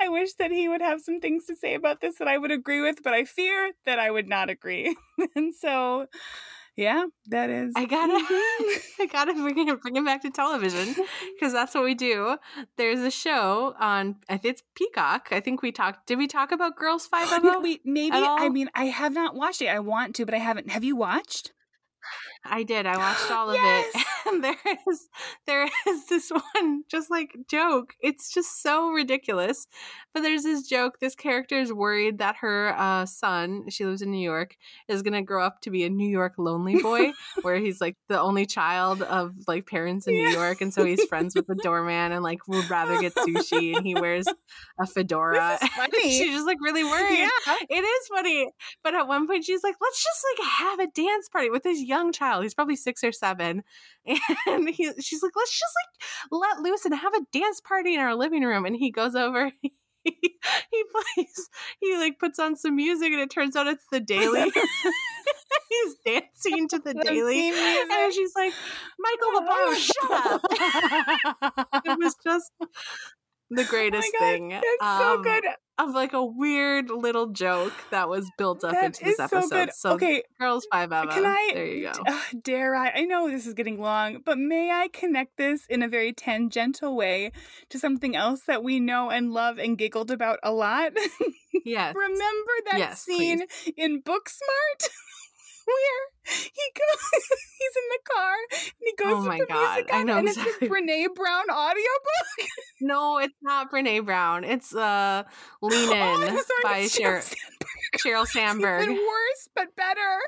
I wish that he would have some things to say about this that I would agree with, but I fear that I would not agree. and so, Yeah, that is. I gotta, I gotta bring it, bring it back to television because that's what we do. There's a show on, I think it's Peacock. I think we talked. Did we talk about Girls Five Eva? we maybe. I mean, I have not watched it. I want to, but I haven't. Have you watched? I did. I watched all of Yes. it. And there is there is this one just like joke. It's just so ridiculous. But there's this joke. This character is worried that her uh, son, she lives in New York, is gonna grow up to be a New York lonely boy, where he's like the only child of like parents in New York, and so he's friends with the doorman and like would rather get sushi, and he wears a fedora. This is funny. She's just like really worried. Yeah. It is funny. But at one point, she's like, let's just like have a dance party with this young child. He's probably six or seven. And he, she's like, let's just like let loose and have a dance party in our living room. And he goes over. He, he plays, he like puts on some music and it turns out it's the daily. He's dancing to the The daily. And she's like, Michael LeBeau, shut up. it was just the greatest Oh God, thing. It's so um, good. Of like a weird little joke that was built up That into this is episode. so good. So, okay, Girls Five Eva. Can I? There you go. uh, dare I? I know this is getting long, but may I connect this in a very tangential way to something else that we know and love and giggled about a lot? Yes. Remember that Yes, scene in Booksmart? Where he goes, he's in the car and he goes Oh my the God, music I know and exactly- it's this Brene Brown audiobook. No, it's not Brene Brown. It's uh Lean In oh, sorry, by it's Sheryl, Sandberg. Sheryl It's Sandberg. Even worse, but better.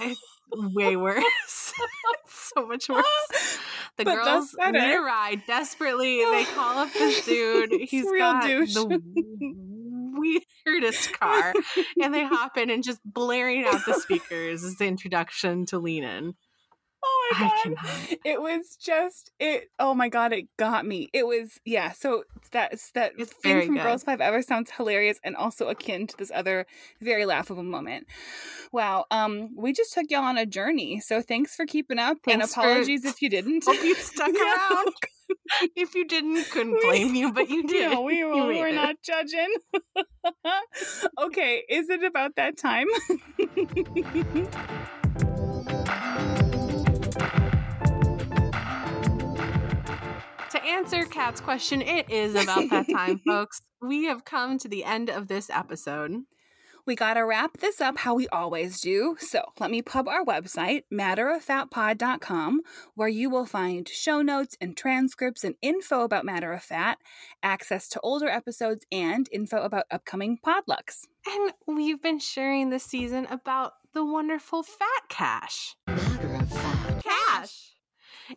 It's way worse. it's so much worse. The But girls need a ride desperately. They call up this dude. He's Real got douche. the weirdest car, and they hop in and just blaring out the speakers is the introduction to Lean In. Oh my god. It was just it oh my god, it got me. It was yeah, so that's that It's thing from good. Girls Five Eva sounds hilarious and also akin to this other very laughable moment. Wow. Um we just took y'all on a journey. So thanks for keeping up and Thanks for- apologies if you didn't. Hope you stuck around. if you didn't, couldn't We- blame you, but you did. No, we, were, we're not judging. okay, is it about that time? To answer Kat's question, it is about that time, folks. We have come to the end of this episode. We got to wrap this up how we always do. So let me pub our website, matteroffatpod.com, where you will find show notes and transcripts and info about Matter of Fat, access to older episodes, and info about upcoming podlucks. And we've been sharing this season about the wonderful Fat Cash. Matter of fact. Cash!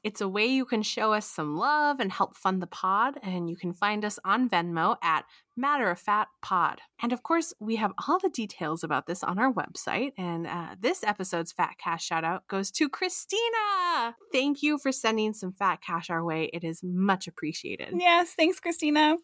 It's a way you can show us some love and help fund the pod, and you can find us on Venmo at Matter of Fat Pod. And of course, we have all the details about this on our website. And uh, this episode's Fat Cash shout out goes to Christina. Thank you for sending some Fat Cash our way. It is much appreciated. Yes, thanks, Christina.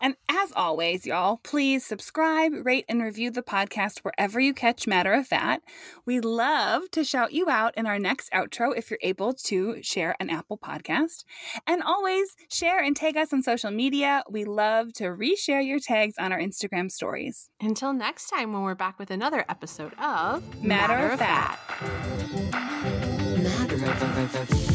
And as always, y'all, please subscribe, rate, and review the podcast wherever you catch Matter of Fat. We love to shout you out in our next outro if you're able to share an Apple podcast. And always share and tag us on social media. We love to reshare your tags on our Instagram stories. Until next time, when we're back with another episode of Matter of Fat. Matter of fact.